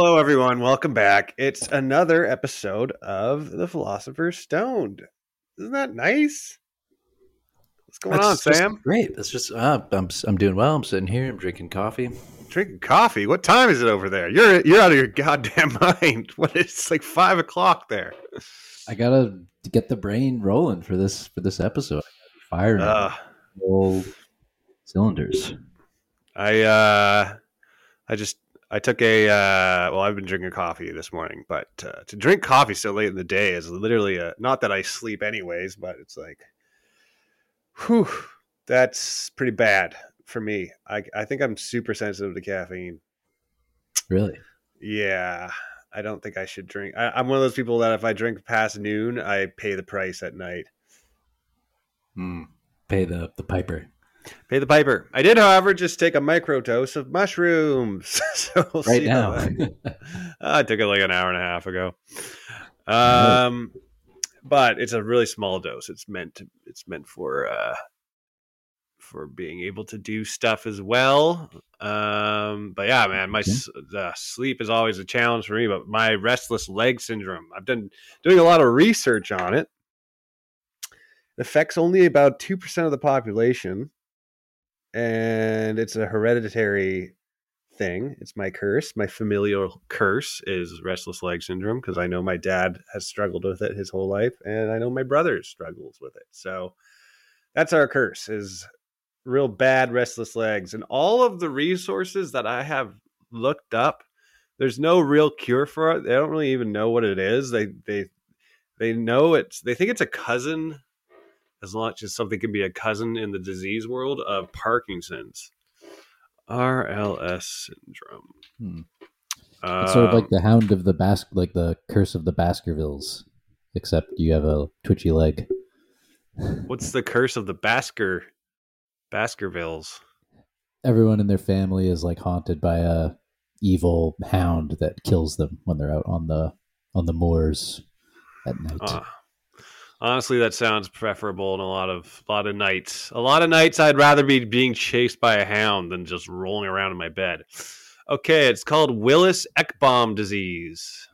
Hello, everyone. Welcome back. It's another episode of The Philosopher's Stoned. Isn't that nice? What's going That's on, Sam? Great. That's just uh, I'm I'm doing well. I'm sitting here. I'm drinking coffee. Drinking coffee. What time is it over there? You're you're out of your goddamn mind. What? It's like five o'clock there. I gotta get the brain rolling for this for this episode. Firing Uh, all cylinders. I uh, I just I took a uh, well, I've been drinking coffee this morning, but uh, to drink coffee so late in the day is literally a not that I sleep anyways, but it's like, whew, that's pretty bad for me. I I think I'm super sensitive to caffeine. Really? Yeah, I don't think I should drink. I, I'm one of those people that if I drink past noon, I pay the price at night. Hmm. Pay the the piper. Pay the piper. I did, however, just take a micro dose of mushrooms. so we'll Right see now. that- I took it like an hour and a half ago. Um, but it's a really small dose. It's meant to. It's meant for uh, for being able to do stuff as well. Um, but yeah, man, my Okay. sleep is always a challenge for me. But my restless leg syndrome, I've done doing a lot of research on it. It affects only about two percent of the population, and it's a hereditary thing. It's my curse. My familial curse is restless leg syndrome because I know my dad has struggled with it his whole life, and I know my brother struggles with it. So that's our curse is real bad restless legs. And all of the resources that I have looked up, there's no real cure for it. They don't really even know what it is. They they they know it's they think it's a cousin as much as something can be a cousin in the disease world of Parkinson's. RLS syndrome. Hmm. It's sort of Um, like the hound of the Bas like the curse of the Baskervilles, except you have a twitchy leg. what's the curse of the Basker Baskervilles? Everyone in their family is like haunted by a evil hound that kills them when they're out on the on the moors at night. Uh, honestly, that sounds preferable in a lot of a lot of nights. A lot of nights, I'd rather be being chased by a hound than just rolling around in my bed. Okay, it's called Willis Ekbom disease.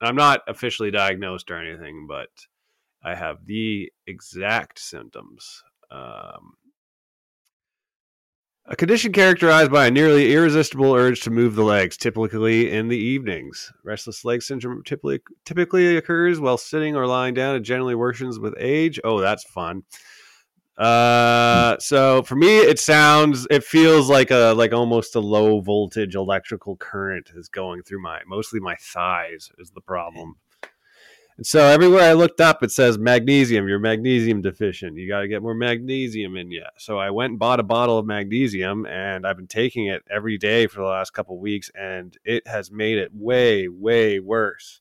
I'm not officially diagnosed or anything, but I have the exact symptoms. Um, a condition characterized by a nearly irresistible urge to move the legs, typically in the evenings. Restless leg syndrome typically typically occurs while sitting or lying down. It generally worsens with age. Oh, that's fun. Uh, so for me, it sounds, it feels like a like almost a low voltage electrical current is going through my mostly my thighs is the problem. And so everywhere I looked up, it says magnesium. You're magnesium deficient. You got to get more magnesium in you. So I went and bought a bottle of magnesium, and I've been taking it every day for the last couple weeks, and it has made it way, way worse.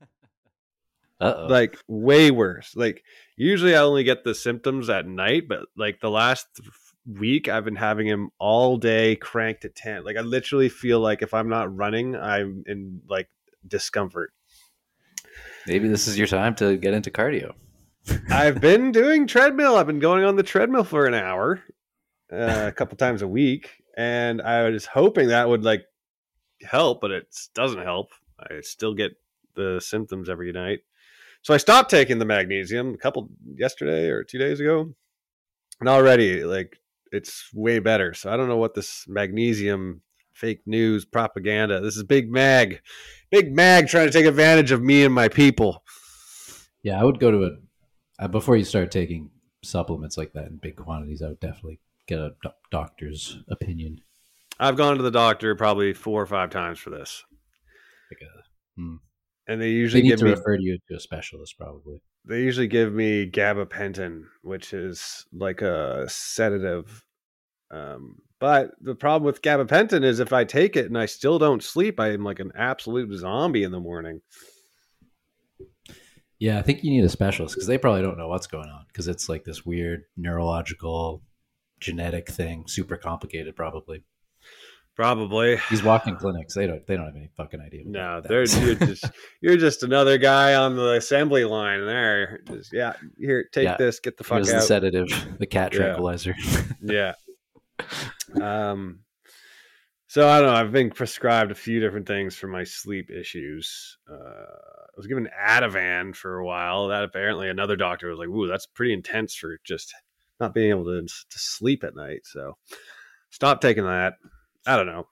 Uh oh. Like way worse. Like usually I only get the symptoms at night, but like the last th- week I've been having him all day cranked at 10. Like I literally feel like if I'm not running, I'm in like discomfort. Maybe this is your time to get into cardio. I've been doing treadmill. I've been going on the treadmill for an hour, uh, a couple times a week, and I was hoping that would like help, but it doesn't help. I still get the symptoms every night. So I stopped taking the magnesium a couple yesterday or two days ago, and already like it's way better. So I don't know what this magnesium fake news propaganda. This is Big Mag, Big Mag trying to take advantage of me and my people. Yeah, I would go to a uh, before you start taking supplements like that in big quantities. I would definitely get a doc- doctor's opinion. I've gone to the doctor probably four or five times for this, Like a, and they they usually need give to me refer you to a specialist, probably. they usually give me gabapentin, which is like a sedative. Um, but the problem with gabapentin is if I take it and I still don't sleep, I am like an absolute zombie in the morning. Yeah, I think you need a specialist because they probably don't know what's going on because it's like this weird neurological genetic thing, super complicated. Probably Probably. these walking clinics, they don't they don't have any fucking idea. No, they're you're just you're just another guy on the assembly line there. Just yeah, here, take Yeah. this, get the fuck Here's the sedative, the cat Yeah. tranquilizer. yeah. Um. So I don't know. I've been prescribed a few different things for my sleep issues. Uh, I was given Ativan for a while. That apparently another doctor was like, "Ooh, that's pretty intense for just not being able to, to sleep at night." So stop taking that. I don't know.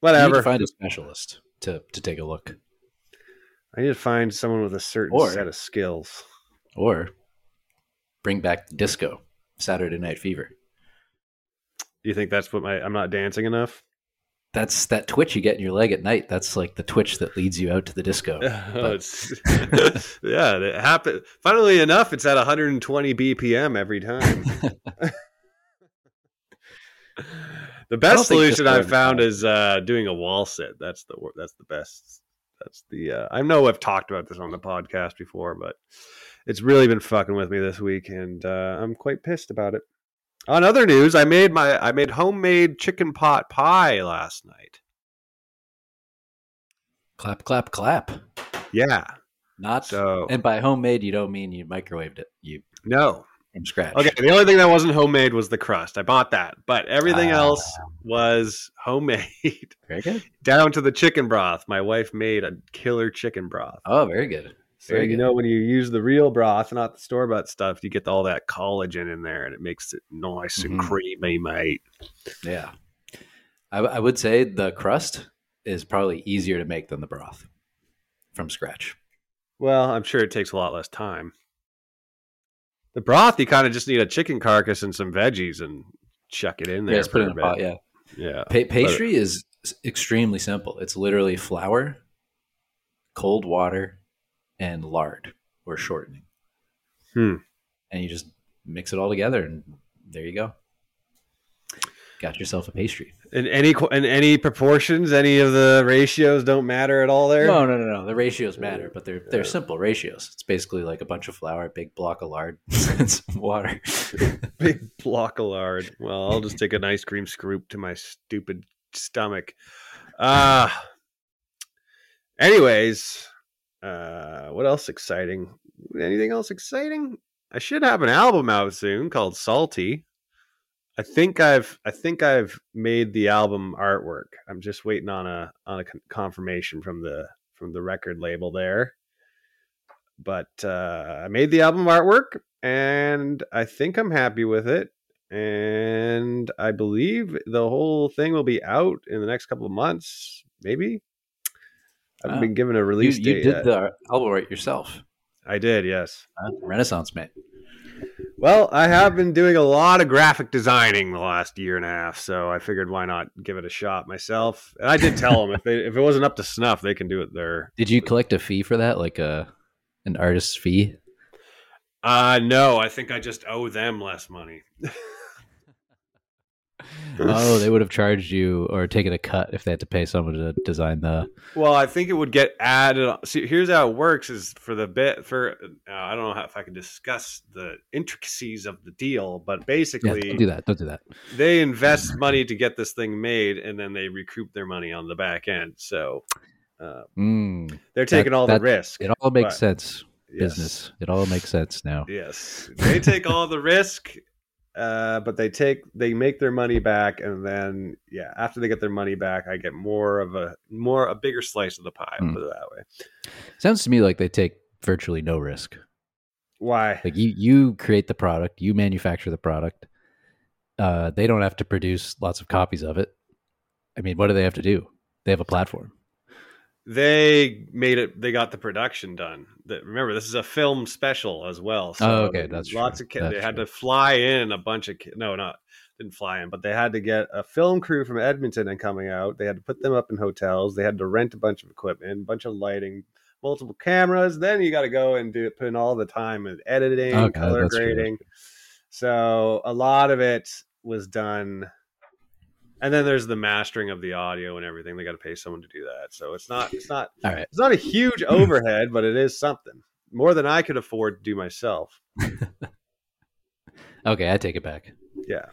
Whatever. to find a specialist to to take a look, I need to find someone with a certain Or- set of skills. or bring back the disco, Saturday Night Fever. You think that's what my I'm not dancing enough? That's that twitch you get in your leg at night. That's like the twitch that leads you out to the disco. Oh, yeah, it happened. Funnily enough, it's at 120 BPM every time. the best solution I've found is uh, doing a wall sit. That's the that's the best. That's the uh, I know I've talked about this on the podcast before, but it's really been fucking with me this week, and uh, I'm quite pissed about it. On other news, I made my I made homemade chicken pot pie last night. clap, clap, clap. Yeah, Not so and by homemade, you don't mean you microwaved it. You no, from scratch. Okay, the only thing that wasn't homemade was the crust. I bought that, but everything Ah. else was homemade, very good. down to the chicken broth. My wife made a killer chicken broth. Oh, very good. So you know when you use the real broth, not the store bought stuff, you get all that collagen in there, and it makes it nice and Mhm. creamy, mate. Yeah, I, I would say the crust is probably easier to make than the broth from scratch. Well, I'm sure it takes a lot less time. The broth, you kind of just need a chicken carcass and some veggies, and chuck it in there. Yeah, put it in a pot. Yeah, yeah. pa- pastry is extremely simple. It's literally flour, cold water, and lard or shortening. Hmm. And you just mix it all together, and there you go. Got yourself a pastry. In any in any proportions, any of the ratios don't matter at all there. No, no, no, no. The ratios matter, but they're they're simple ratios. It's basically like a bunch of flour, a big block of lard, and some water. Big block of lard. Well, I'll just take an ice cream scoop to my stupid stomach. Uh anyways, uh what else exciting? Anything else exciting? I should have an album out soon called Salty. I think I've I think I've made the album artwork. I'm just waiting on a on a con- confirmation from the from the record label there. But uh, I made the album artwork, and I think I'm happy with it. And I believe the whole thing will be out in the next couple of months, maybe. I haven't Wow. been given a you release you date did yet. the album art yourself. I did, yes. Huh? Renaissance man. Well, I have been doing a lot of graphic designing the last year and a half, so I figured why not give it a shot myself. And I did tell them if they if it wasn't up to snuff, they can do it there. Did you collect a fee for that, like a an artist's fee? Uh no, I think I just owe them less money. oh, they would have charged you or taken a cut if they had to pay someone to design the. Well, I think it would get added. on- See, here's how it works: is for the bit for uh, I don't know how, if I can discuss the intricacies of the deal, but Yeah, basically, don't do that. Don't do that. they invest money to get this thing made, and then they recoup their money on the back end. So uh, Mm, they're taking all that- the risk. it all makes But- sense. Yes. Business. It all makes sense now. Yes, they take all the risk, uh, but they take they make their money back, and then yeah, after they get their money back, I get more of a more a bigger slice of the pie. Hmm. Put it that way. Sounds to me like they take virtually no risk. Why? Like you, you create the product, you manufacture the product. Uh, they don't have to produce lots of copies of it. I mean, what do they have to do? They have a platform. They made it they got the production done that remember this is a film special as well oh, so Oh, okay, that's lots true. of kids they had true. to fly in a bunch of ki- no not didn't fly in but they had to get a film crew from edmonton and coming out they had to put them up in hotels they had to rent a bunch of equipment a bunch of lighting multiple cameras then you got to go and do put in all the time with editing Okay, color that's true. grading so a lot of it was done and then there's the mastering of the audio and everything they got to pay someone to do that so it's not it's not All right. it's not a huge overhead, but it is something more than I could afford to do myself. Okay, I take it back. Yeah,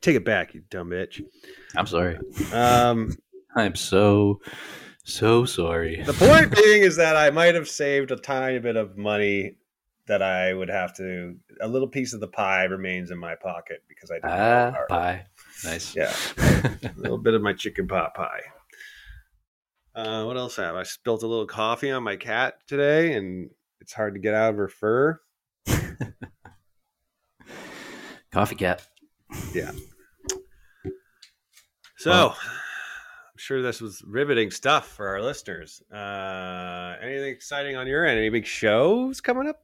take it back, you dumb bitch. I'm sorry. Um, I'm so, so sorry. the point being is that I might have saved a tiny bit of money that I would have to. A little piece of the pie remains in my pocket because I did Ah, pie. Nice. Yeah, a little bit of my chicken pot pie. Uh, what else have I spilt a little coffee on my cat today, and it's hard to get out of her fur. Coffee cat. Yeah. So, Well- I'm sure this was riveting stuff for our listeners. Uh, anything exciting on your end? Any big shows coming up?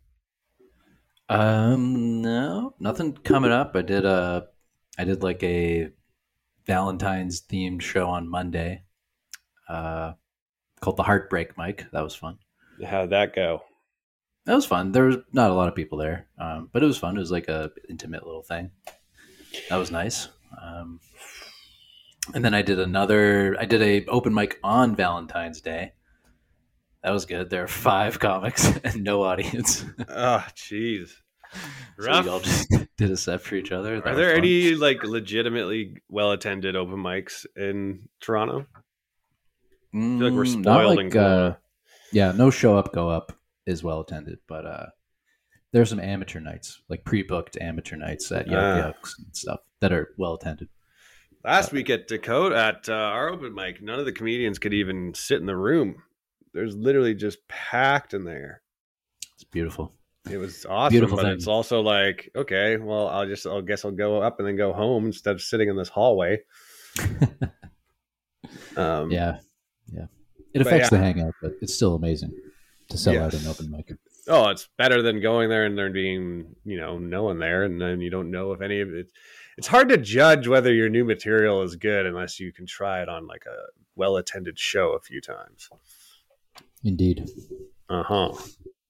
Um, no, nothing coming up. I did a, I did like a Valentine's themed show on Monday, uh, called the Heartbreak Mic. That was fun. How'd that go? That was fun. There was not a lot of people there, um, but it was fun. It was like a intimate little thing. That was nice. Um, and then I did another. I did a open mic on Valentine's Day. That was good. There are five comics and no audience. Oh, jeez. so Rough. we all just did a set for each other. That Are there any like legitimately well attended open mics in Toronto? I feel like we're Mm, spoiled like, uh, yeah, no show up, go up is well attended, but uh, there's some amateur nights, like pre-booked amateur nights at Yuk Ah. Yuk's and stuff that are well attended. Last week at Dakota at uh, our open mic, none of the comedians could even sit in the room. There's literally just packed in there. It's beautiful. It was awesome, Beautiful but thing. it's also like, okay, well, I'll just, I guess I'll go up and then go home instead of sitting in this hallway. Um, Yeah, yeah. It affects yeah. the hangout, but it's still amazing to sell out an open mic. Oh, it's better than going there and there being, you know, no one there, and then you don't know if any of it. It's hard to judge whether your new material is good unless you can try it on like a well-attended show a few times. Indeed. Uh huh.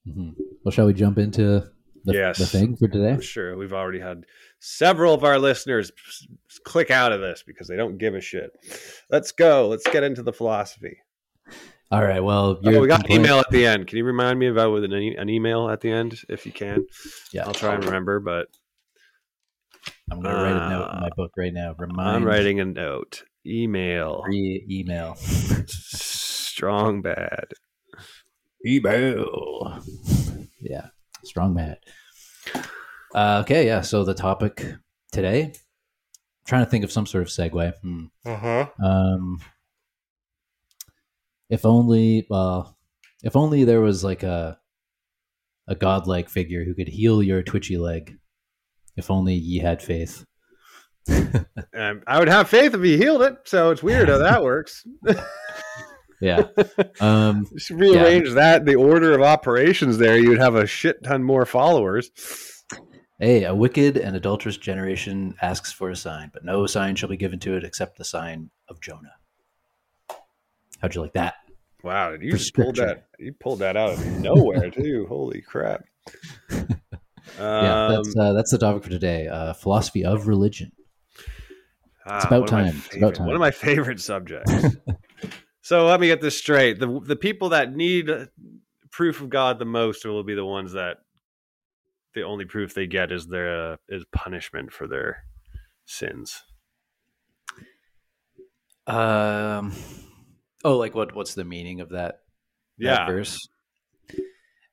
Hmm Well, shall we jump into the, Yes. the thing for today? I'm sure we've already had several of our listeners click out of this because they don't give a shit. Let's go. Let's get into the philosophy. All right. Well, Oh, we got an email at the end. Can you remind me about with an, e- an email at the end if you can? Yeah, I'll try and remember, but I'm going to write a note in my book right now. Remind I'm writing a note. Email. Re email. Strong bad. Email. Yeah, strong mad. Uh, okay, yeah. So the topic today, I'm trying to think of some sort of segue. Hmm. Uh huh. Um, if only, well, if only there was like a a godlike figure who could heal your twitchy leg. If only ye had faith. Um, I would have faith if he healed it. So it's weird how that works. Yeah. Um, should rearrange that the order of operations there. You'd have a shit ton more followers. hey, a wicked and adulterous generation asks for a sign, but no sign shall be given to it except the sign of Jonah. How'd you like that? Wow, you just pulled that. You pulled that out of nowhere too. Holy crap! yeah, Um, that's uh, that's the topic for today. Uh, philosophy of religion. ah, about time. It's about time. One of my favorite subjects. So let me get this straight: the the people that need proof of God the most will be the ones that the only proof they get is their uh, is punishment for their sins. Um, oh, like what? What's the meaning of that? that Yeah, verse.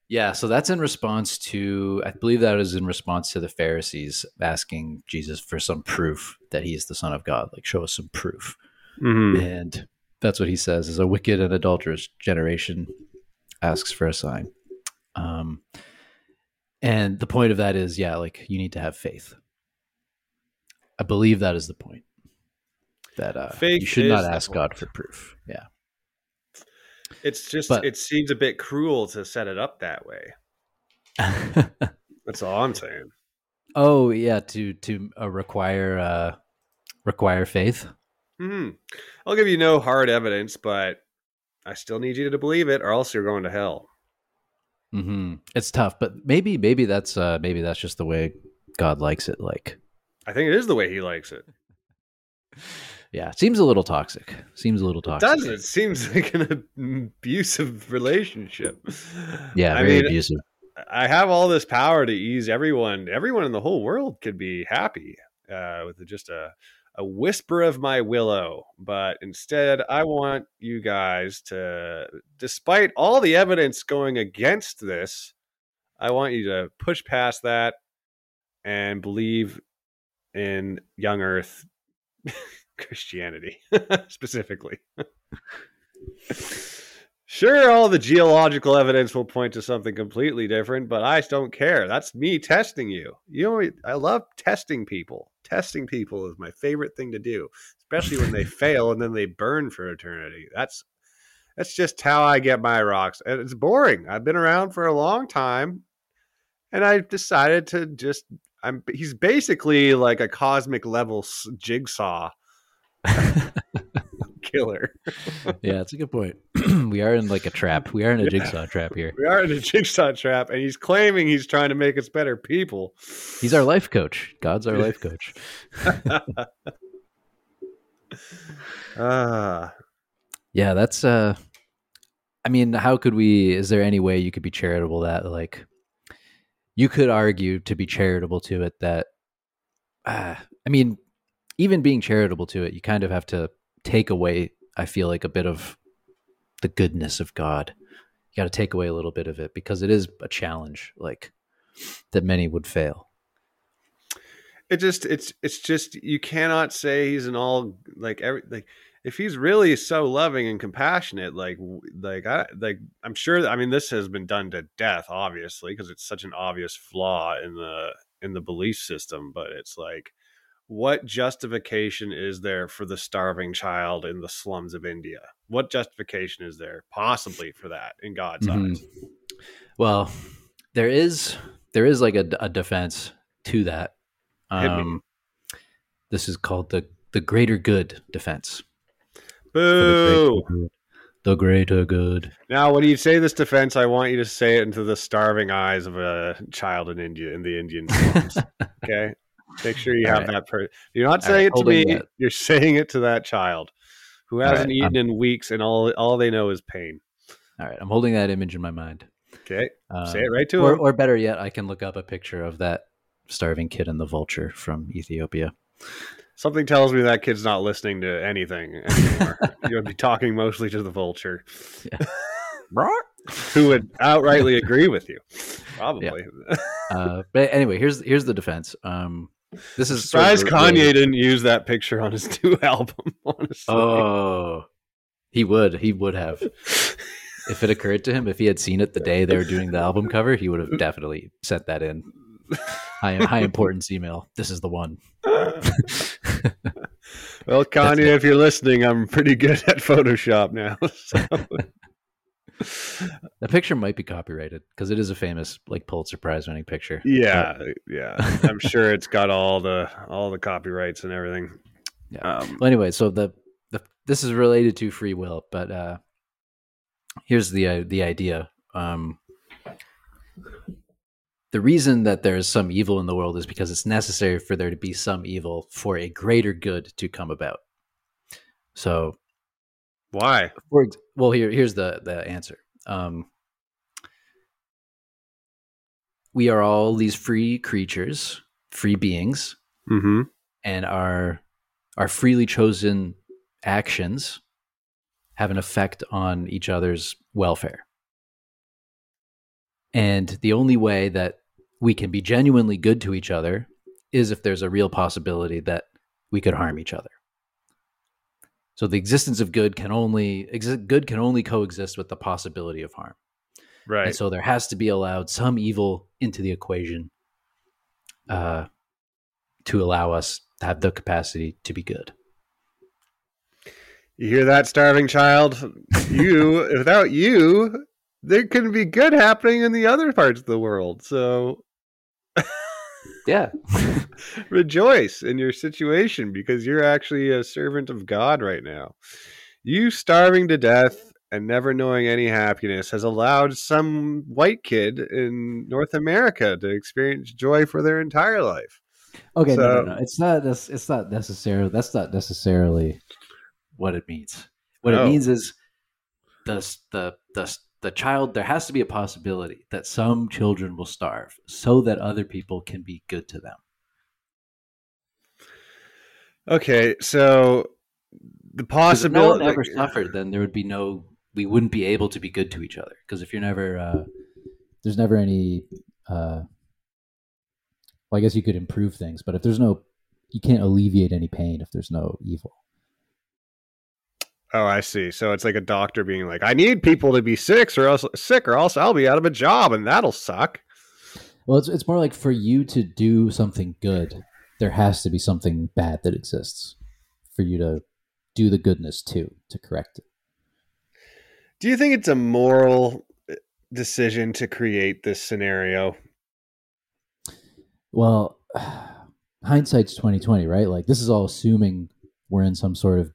Yeah, so that's in response to, I believe that is in response to the Pharisees asking Jesus for some proof that he is the Son of God. Like, show us some proof. Mhm. And that's what he says is a wicked and adulterous generation asks for a sign. Um, and the point of that is, yeah, like you need to have faith. I believe that is the point. That uh, Faith you should not ask God for proof. Yeah. It's just But- it seems a bit cruel to set it up that way. That's all I'm saying. oh yeah, to to uh, require uh, require faith. Hmm I'll give you no hard evidence, but I still need you to believe it, or else you're going to hell. hmm It's tough, but maybe maybe that's uh, maybe that's just the way God likes it. Like, I think it is the way he likes it. yeah, it seems a little toxic. Seems a little It toxic. does. It seems like an abusive relationship. Yeah, I very mean, abusive. I have all this power to ease everyone. Everyone in the whole world could be happy uh, with just a a whisper of my willow. But instead, I want you guys to, despite all the evidence going against this, I want you to push past that and believe in young Earth Christianity specifically. sure, all the geological evidence will point to something completely different, but I don't care. That's me testing you. You know, I love testing people. Testing people is my favorite thing to do, especially when they fail and then they burn for eternity. That's that's just how I get my rocks. And it's boring. I've been around for a long time and I've decided to just I'm he's basically like a cosmic level jigsaw killer. yeah, that's a good point. we are in like a trap. We are in a yeah. jigsaw trap here. We are in a jigsaw trap, and he's claiming he's trying to make us better people. He's our life coach. God's our life coach. Ah, uh, yeah, that's uh I mean, how could we is there any way you could be charitable that like you could argue to be charitable to it that uh, I mean, even being charitable to it, you kind of have to take away I feel like a bit of the goodness of God. You got to take away a little bit of it because it is a challenge like that many would fail. It just it's it's just you cannot say he's an all like every like if he's really so loving and compassionate, like like I like I'm sure. I mean, this has been done to death, obviously, because it's such an obvious flaw in the in the belief system. But it's like, what justification is there for the starving child in the slums of India? What justification is there possibly for that in God's mm-hmm. eyes? Well, there is there is like a, a defense to that. Um, this is called the the greater good defense. Boo! The, the greater good. Now, when you say this defense, I want you to say it into the starving eyes of a child in India, in the Indian slums. okay, make sure you All have right. that. Per- you're not saying right, it to me. That. You're saying it to that child who hasn't right, eaten I'm... in weeks, and all all they know is pain. All right, I'm holding that image in my mind. Okay, um, say it right to or, him. Or better yet, I can look up a picture of that starving kid and the vulture from Ethiopia. Something tells me that kid's not listening to anything anymore. you would be talking mostly to the vulture. Yeah. Who would outrightly agree with you? Probably. Yeah. Uh, but anyway, here's here's the defense. Um, this is surprised sort of Kanye really... didn't use that picture on his new album. Honestly, oh, he would. He would have. if it occurred to him, if he had seen it the day they were doing the album cover, he would have definitely sent that in. High high importance email. This is the one. well, Kanye, if you're listening, I'm pretty good at Photoshop now. So. The picture might be copyrighted because it is a famous like Pulitzer Prize winning picture. Yeah, yeah. I'm sure it's got all the all the copyrights and everything. Yeah. Um, well, anyway, so the the this is related to free will, but uh here's the uh, the idea. Um the reason that there is some evil in the world is because it's necessary for there to be some evil for a greater good to come about. So, why? For, well, here here's the the answer. Um, we are all these free creatures, free beings, mm-hmm. and our our freely chosen actions have an effect on each other's welfare. And the only way that we can be genuinely good to each other is if there's a real possibility that we could harm each other. So the existence of good can only exist, good can only coexist with the possibility of harm. Right. And so there has to be allowed some evil into the equation uh, to allow us to have the capacity to be good. You hear that, starving child? You, without you, there couldn't be good happening in the other parts of the world. So yeah. Rejoice in your situation because you're actually a servant of God right now. You starving to death and never knowing any happiness has allowed some white kid in North America to experience joy for their entire life. Okay, so, no, no, no. It's not. It's not necessarily. That's not necessarily what it means. What no. it oh. means is the the the the child there has to be a possibility that some children will starve so that other people can be good to them okay so the possibility if no one ever suffered then there would be no we wouldn't be able to be good to each other because if you're never uh, there's never any uh, well, I guess you could improve things, but if there's no, you can't alleviate any pain if there's no evil. Oh, I see. So it's like a doctor being like, "I need people to be sick, or else sick, or else I'll be out of a job, and that'll suck." Well, it's it's more like for you to do something good, there has to be something bad that exists for you to do the goodness too to correct it. Do you think it's a moral uh, decision to create this scenario? Well, hindsight's twenty twenty, right? Like this is all assuming we're in some sort of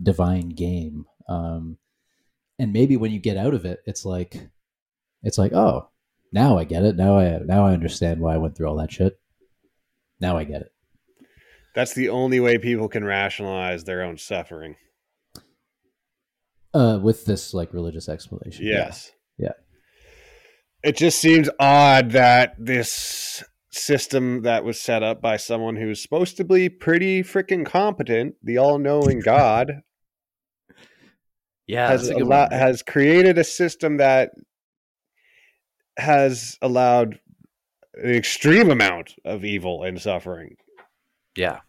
divine game, um, and maybe when you get out of it, it's like, it's like, oh, now I get it. Now I now I understand why I went through all that shit. Now I get it. That's the only way people can rationalize their own suffering. Uh, with this like religious explanation. Yes. Yeah. It just seems odd that this system that was set up by someone who's supposed to be pretty freaking competent, the all-knowing God, Yeah, has that's a good allo- has created a system that has allowed an extreme amount of evil and suffering. yeah.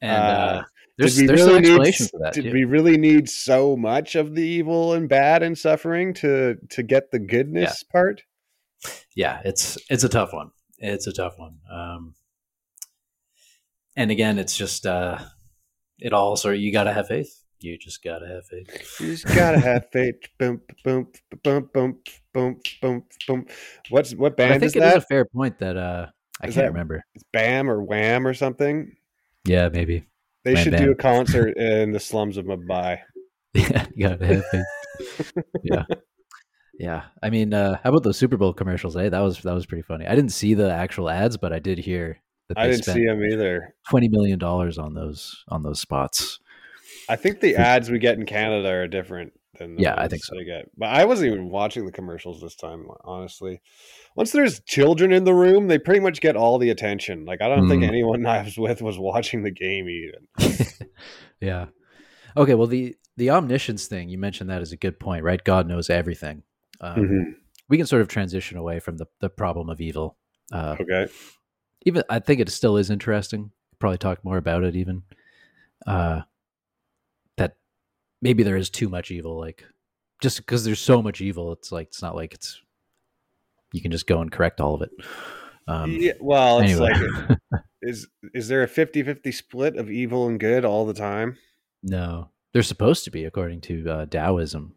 And Uh, uh, there's there's really an need explanation s- for that. Did too. we really need so much of the evil and bad and suffering to to get the goodness part? yeah, it's it's a tough one. It's a tough one. Um, and again, it's just uh, it all sort of you got to have faith. You just got to have faith. You just gotta have faith. Boom, boom, boom, boom, boom, boom, boom. What's what But I band think is it is that? a fair point that uh, I Is can't that- remember. It's Bam or Wham or something. Yeah, maybe. They Wham should Bam. do a concert in the slums of Mumbai. Yeah, you gotta have faith. yeah, yeah. I mean, uh, how about those Super Bowl commercials? Eh, that was that was pretty funny. I didn't see the actual ads, but I did hear that I didn't spent see them either. twenty million dollars on those on those spots. I think the ads we get in Canada are different than the Yeah, I think so. They get. But I wasn't even watching the commercials this time, honestly. Once there's children in the room, they pretty much get all the attention. Like I don't think Mm. anyone I was with was watching the game even. yeah. Okay. Well, the the omniscience thing you mentioned that is a good point, right? God knows everything. Um, Mm-hmm. We can sort of transition away from the the problem of evil. Uh, Okay. even I think it still is interesting. Probably talk more about it even. Uh, that maybe there is too much evil. Like just because there's so much evil, it's like it's not like it's you can just go and correct all of it. Um, yeah, well, it's anyway, like is is there a 50-50 split of evil and good all the time? no, they're supposed to be according to uh, Taoism.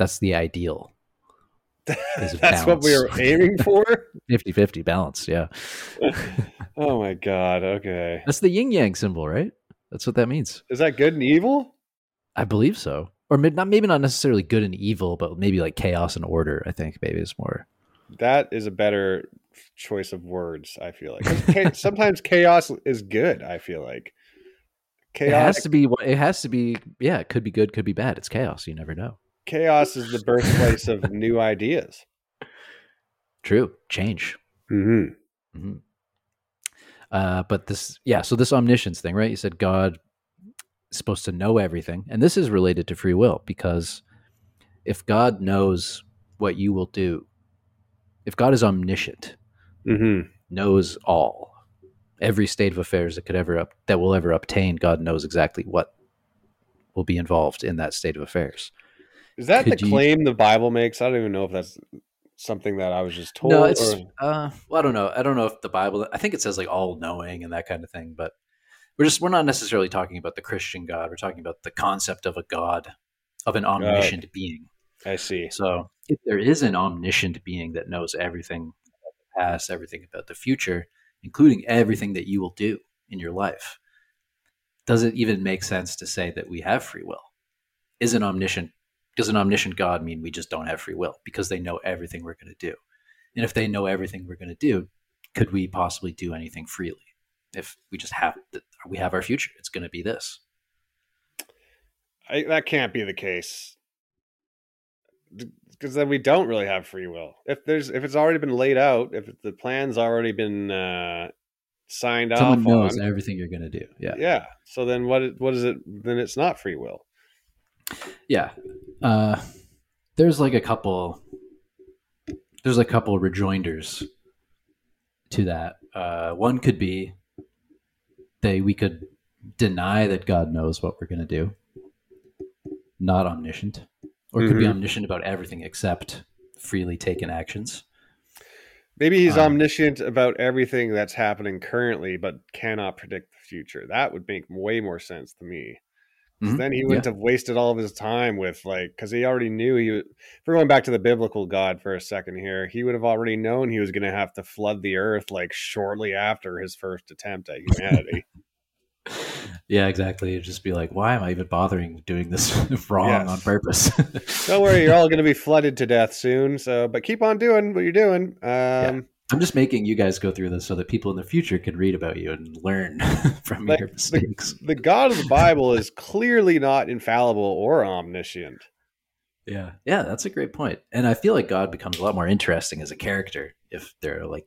That's the ideal. That's what we were aiming for. 50-50 balance. Yeah, oh my god. Okay. that's the yin yang symbol, right? That's what that means. Is that good and evil? I believe so. Or maybe not, maybe not necessarily good and evil, but maybe like chaos and order. I think maybe is more. That is a better choice of words. I feel like. sometimes chaos is good. I feel like It has to be. It has to be. Yeah, it could be good, could be bad. It's chaos. You never know. Chaos is the birthplace of new ideas. True. Change. Mm-hmm. hmm Uh, but this, yeah. So this omniscience thing, right? You said God is supposed to know everything, and this is related to free will because if God knows what you will do, if God is omniscient, Mm-hmm. knows all every state of affairs that could ever up, that will ever obtain god knows exactly what will be involved in that state of affairs Is that Could the you- claim the Bible makes? I don't even know if that's something that I was just told. no it's or- uh well i don't know i don't know if the bible i think it says like all knowing and that kind of thing but we're just we're not necessarily talking about the christian god we're talking about the concept of a god of an omniscient being I see. So if there is an omniscient being that knows everything about the past, everything about the future, including everything that you will do in your life, does it even make sense to say that we have free will? Is an omniscient does an omniscient God mean we just don't have free will because they know everything we're going to do? And if they know everything we're going to do, could we possibly do anything freely? If we just have we have our future, it's going to be this. I, that can't be the case because then we don't really have free will. If there's if it's already been laid out, if the plan's already been uh, signed Someone off knows on, everything you're going to do. Yeah. yeah. So then what? What is it? Then it's not free will. Yeah. Uh, there's like a couple there's a couple rejoinders to that. Uh, one could be they we could deny that God knows what we're going to do, not omniscient, or could be Mhm. omniscient about everything except freely taken actions. Maybe he's Um, omniscient about everything that's happening currently, but cannot predict the future. That would make way more sense to me. Mhm. Then he wouldn't have wasted all of his time with like, because he already knew he. If we're going back to the biblical God for a second here, he would have already known he was going to have to flood the earth like shortly after his first attempt at humanity. Yeah, exactly. It'd just be like, why am I even bothering doing this wrong Yes. on purpose? Don't worry, you're all going to be flooded to death soon. So, but keep on doing what you're doing. Um, I'm just making you guys go through this so that people in the future can read about you and learn from Like, your mistakes. The God of the Bible is clearly not infallible or omniscient. Yeah. Yeah, that's a great point. And I feel like God becomes a lot more interesting as a character if there are like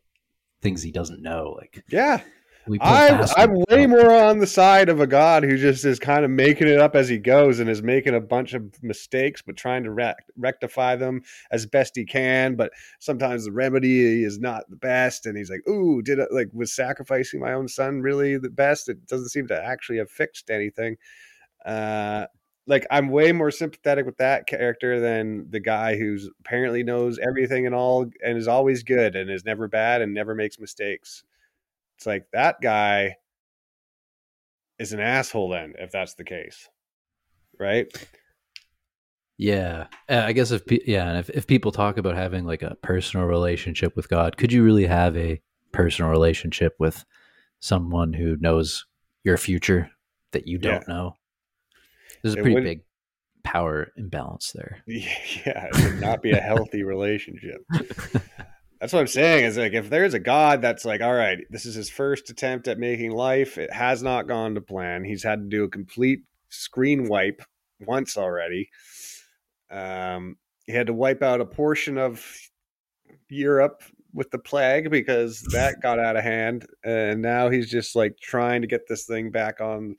things he doesn't know. Like Yeah, we I'm, way more on the side of a God who just is kind of making it up as he goes and is making a bunch of mistakes, but trying to rec- rectify them as best he can. But sometimes the remedy is not the best, and he's like, "Ooh, did it like was sacrificing my own son really the best?" It doesn't seem to actually have fixed anything. Uh, like I'm way more sympathetic with that character than the guy who's apparently knows everything and all and is always good and is never bad and never makes mistakes. It's like that guy is an asshole then if that's the case. Right? Yeah, Uh, I guess if yeah, and if if people talk about having like a personal relationship with God, could you really have a personal relationship with someone who knows your future that you don't know? There's a pretty big power imbalance there. Yeah, it would not be a healthy relationship. That's what I'm saying. Is like if there's a God that's like, all right, this is his first attempt at making life. It has not gone to plan. He's had to do a complete screen wipe once already. Um, he had to wipe out a portion of Europe with the plague because that got out of hand, and now he's just like trying to get this thing back on.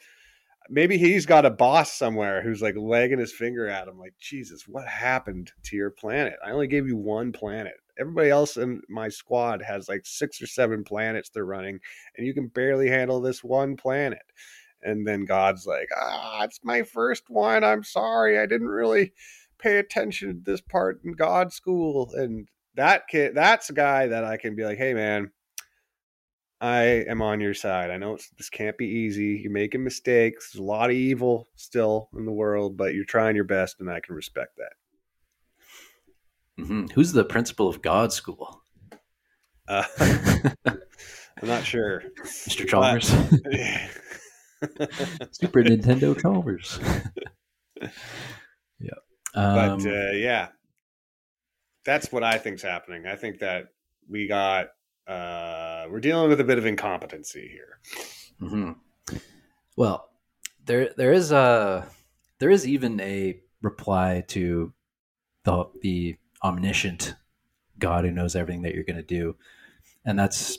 Maybe he's got a boss somewhere who's like wagging his finger at him, like, Jesus, what happened to your planet? I only gave you one planet. Everybody else in my squad has like six or seven planets they're running, and you can barely handle this one planet. And then God's like, ah, it's my first one. I'm sorry. I didn't really pay attention to this part in God school. And that kid, that's a guy that I can be like, hey, man, I am on your side. I know this can't be easy. You're making mistakes. There's a lot of evil still in the world, but you're trying your best, and I can respect that. Hmm Who's the principal of God School? Uh, I'm not sure. Mr. Chalmers, but Super Nintendo Chalmers. yeah, um, uh, yeah, that's what I think's happening. I think that we got uh, we're dealing with a bit of incompetency here. hmm Well, there there is a there is even a reply to the the omniscient God who knows everything that you're going to do, and that's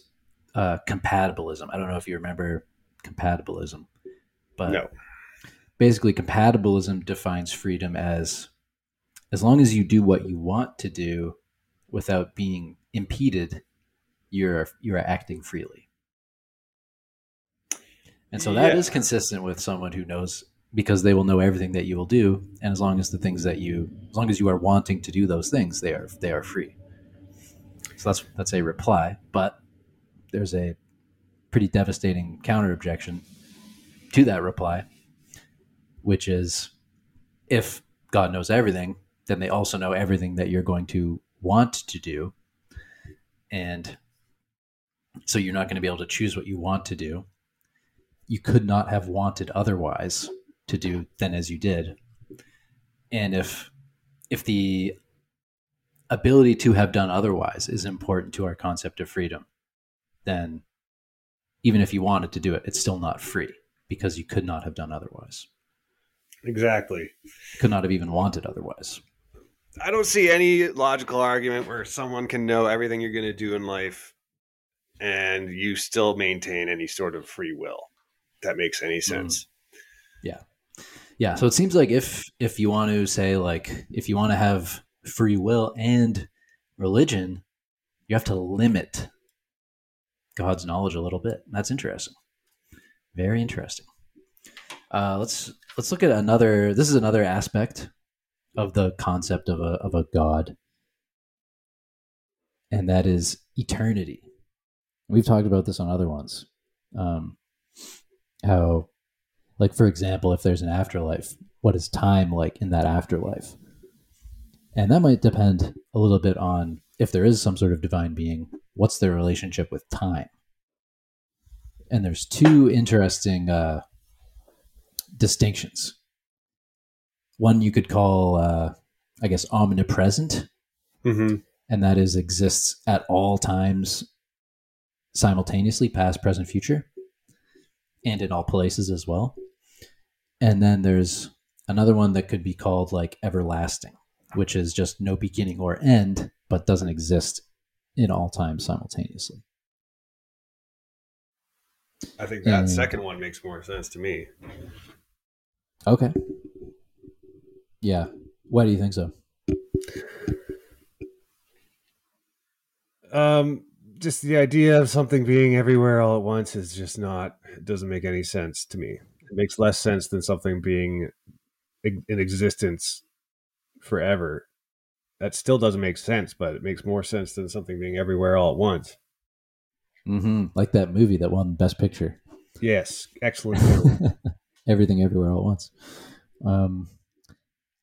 uh, compatibilism. I don't know if you remember compatibilism, but No. basically, compatibilism defines freedom as as long as you do what you want to do without being impeded, you're you're acting freely. And so that Yeah. is consistent with someone who knows because they will know everything that you will do, and as long as the things that you, as long as you are wanting to do those things, they are they are free. So that's that's a reply, but there's a pretty devastating counter objection to that reply, which is if God knows everything, then they also know everything that you're going to want to do, and so you're not going to be able to choose what you want to do you could not have wanted otherwise to do than as you did and if if the ability to have done otherwise is important to our concept of freedom then even if you wanted to do it it's still not free because you could not have done otherwise Exactly. could not have even wanted otherwise I don't see any logical argument where someone can know everything you're going to do in life and you still maintain any sort of free will. That makes any mm. sense. yeah so it seems like if if you want to say like if you want to have free will and religion you have to limit God's knowledge a little bit. That's interesting. Very interesting. Uh, let's let's look at another. This is another aspect of the concept of a of a God, and that is eternity. We've talked about this on other ones. Um, how, like for example, if there's an afterlife, what is time like in that afterlife? And that might depend a little bit on if there is some sort of divine being, what's their relationship with time? And there's two interesting uh, distinctions. One you could call, uh, I guess, omnipresent, Mm-hmm. and that is exists at all times simultaneously, past, present, future, and in all places as well. And then there's another one that could be called like everlasting, which is just no beginning or end, but doesn't exist in all time simultaneously. I think that Mm. second one makes more sense to me. Okay. Yeah. Why do you think so? Um, just the idea of something being everywhere all at once is just not. It doesn't make any sense to me. It makes less sense than something being in existence forever. That still doesn't make sense, but it makes more sense than something being everywhere all at once. Mm-hmm. Like that movie that won Best Picture. Yes, excellent. Everything Everywhere All at Once. Um,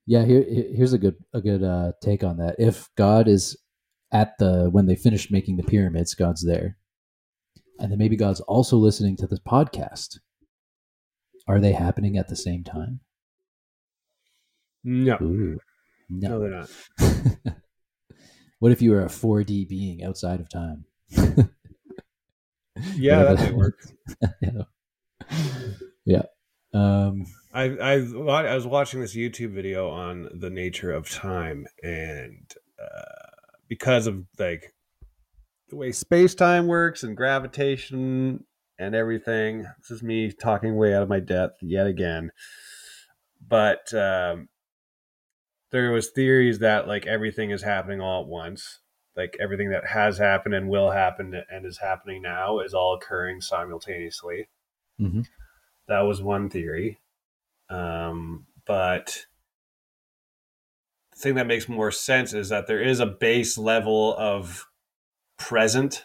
yeah, here here- here's a good a good uh, take on that. If God is at the when they finished making the pyramids, God's there, and then maybe God's also listening to this podcast. Are they happening at the same time? no, Ooh, no, no. they're not. what if you were a 4D being outside of time? Yeah, that might work. yeah. yeah. Um, I, I I was watching this YouTube video on the nature of time, and uh, because of like the way space time works and gravitation and everything, this is me talking way out of my depth yet again. But um, there was theories that like everything is happening all at once, like everything that has happened and will happen and is happening now is all occurring simultaneously. Mhm. that was one theory. Um, but the thing that makes more sense is that there is a base level of present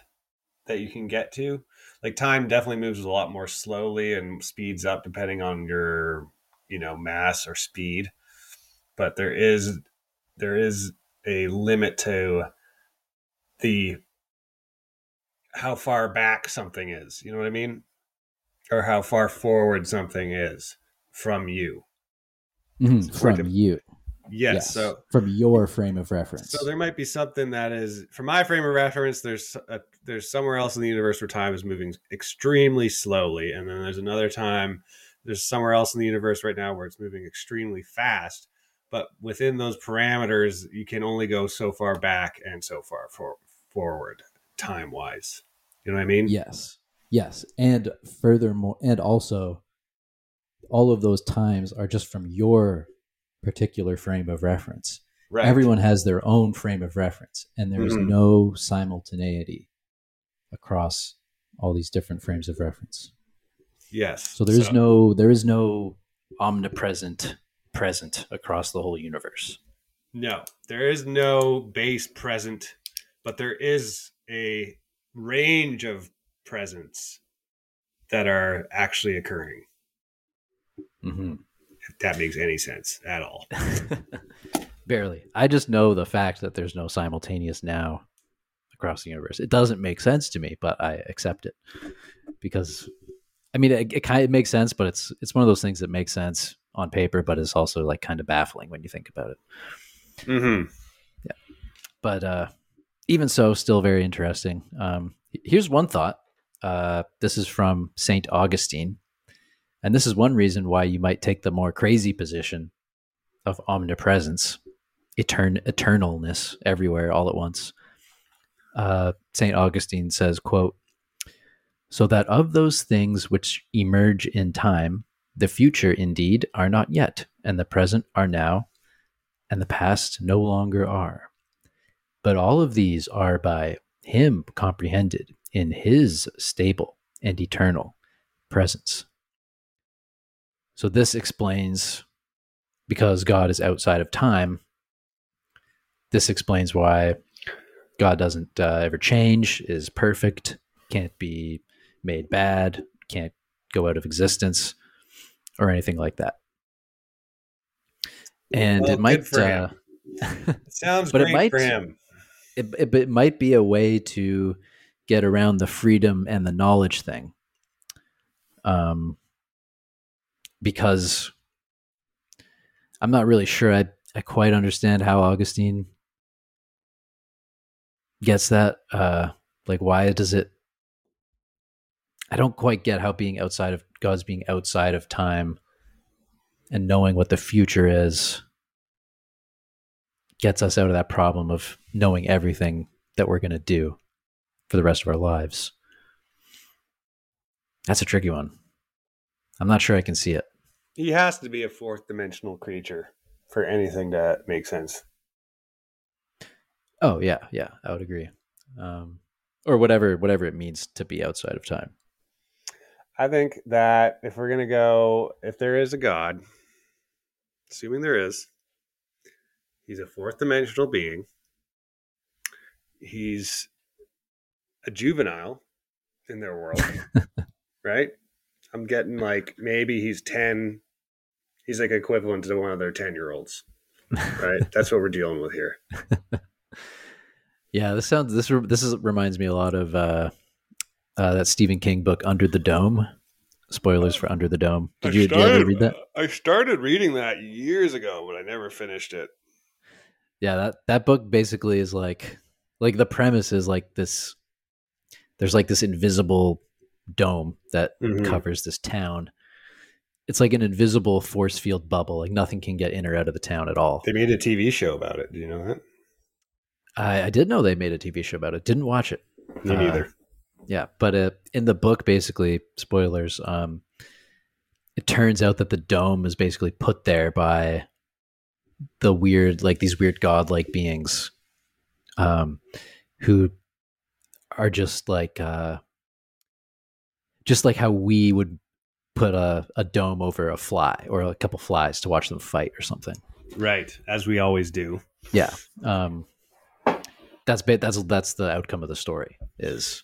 that you can get to like time definitely moves a lot more slowly and speeds up depending on your you know mass or speed. But there is there is a limit to the how far back something is you know what i mean? Or how far forward something is from you. Mhm, From you. Yes, so from your frame of reference. so there might be something that is from my frame of reference there's a, there's somewhere else in the universe where time is moving extremely slowly and then there's another time there's somewhere else in the universe right now where it's moving extremely fast but within those parameters you can only go so far back and so far for, forward time wise you know what i mean Yes. Yes. And furthermore, and also, all of those times are just from your particular frame of reference. right Everyone has their own frame of reference, and there is Mhm. no simultaneity across all these different frames of reference. yes So there is no there is no omnipresent present across the whole universe. No, there is no base present, but there is a range of presents that are actually occurring. hmm If that makes any sense at all. Barely. I just know the fact that there's no simultaneous now across the universe. It doesn't make sense to me, but I accept it because I mean it, it kind of makes sense, but it's it's one of those things that makes sense on paper, but it's also like kind of baffling when you think about it. Mm-hmm. Yeah, but uh, even so, still very interesting. Um, here's one thought. Uh, this is from Saint Augustine, and this is one reason why you might take the more crazy position of omnipresence, etern- eternalness everywhere all at once. Uh, Saint Augustine says, "quote So that of those things which emerge in time, the future indeed are not yet, and the present are now, and the past no longer are." But all of these are by him comprehended in his stable and eternal presence. So this explains because God is outside of time. This explains why God doesn't uh, ever change, is perfect, can't be made bad, can't go out of existence, or anything like that. And Well, it might, good for him. uh, Sounds But it might- for him. it, it, it might be a way to get around the freedom and the knowledge thing. Um, because I'm not really sure I, I quite understand how Augustine gets that. Uh, like, why does it? I don't quite get how being outside of God's being outside of time and knowing what the future is gets us out of that problem of knowing everything that we're going to do for the rest of our lives. That's a tricky one. I'm not sure I can see it. He has to be a fourth dimensional creature for anything to make sense. Oh yeah, yeah, I would agree. Um, or whatever, whatever it means to be outside of time. I think that if we're gonna go, if there is a God, assuming there is, he's a fourth dimensional being. He's a juvenile in their world, right? I'm getting like maybe he's ten. He's like equivalent to one of their ten year olds, right? That's what we're dealing with here. Yeah, this sounds this this is reminds me a lot of uh, uh, that Stephen King book Under the Dome. Spoilers for Under the Dome. Did you, did you ever read that? I started reading that years ago, but I never finished it. yeah that that book basically is like like the premise is like this there's like this invisible dome that Mhm. covers this town it's like an invisible force field bubble like nothing can get in or out of the town at all They made a TV show about it. Do you know that? i, I did know they made a tv show about it didn't watch it Me Uh, neither. yeah but uh, in the book basically spoilers um it turns out that the dome is basically put there by the weird like these weird godlike beings um who are just like uh just like how we would put a, a dome over a fly or a couple flies to watch them fight or something Right, as we always do. yeah um that's ba- that's that's the outcome of the story is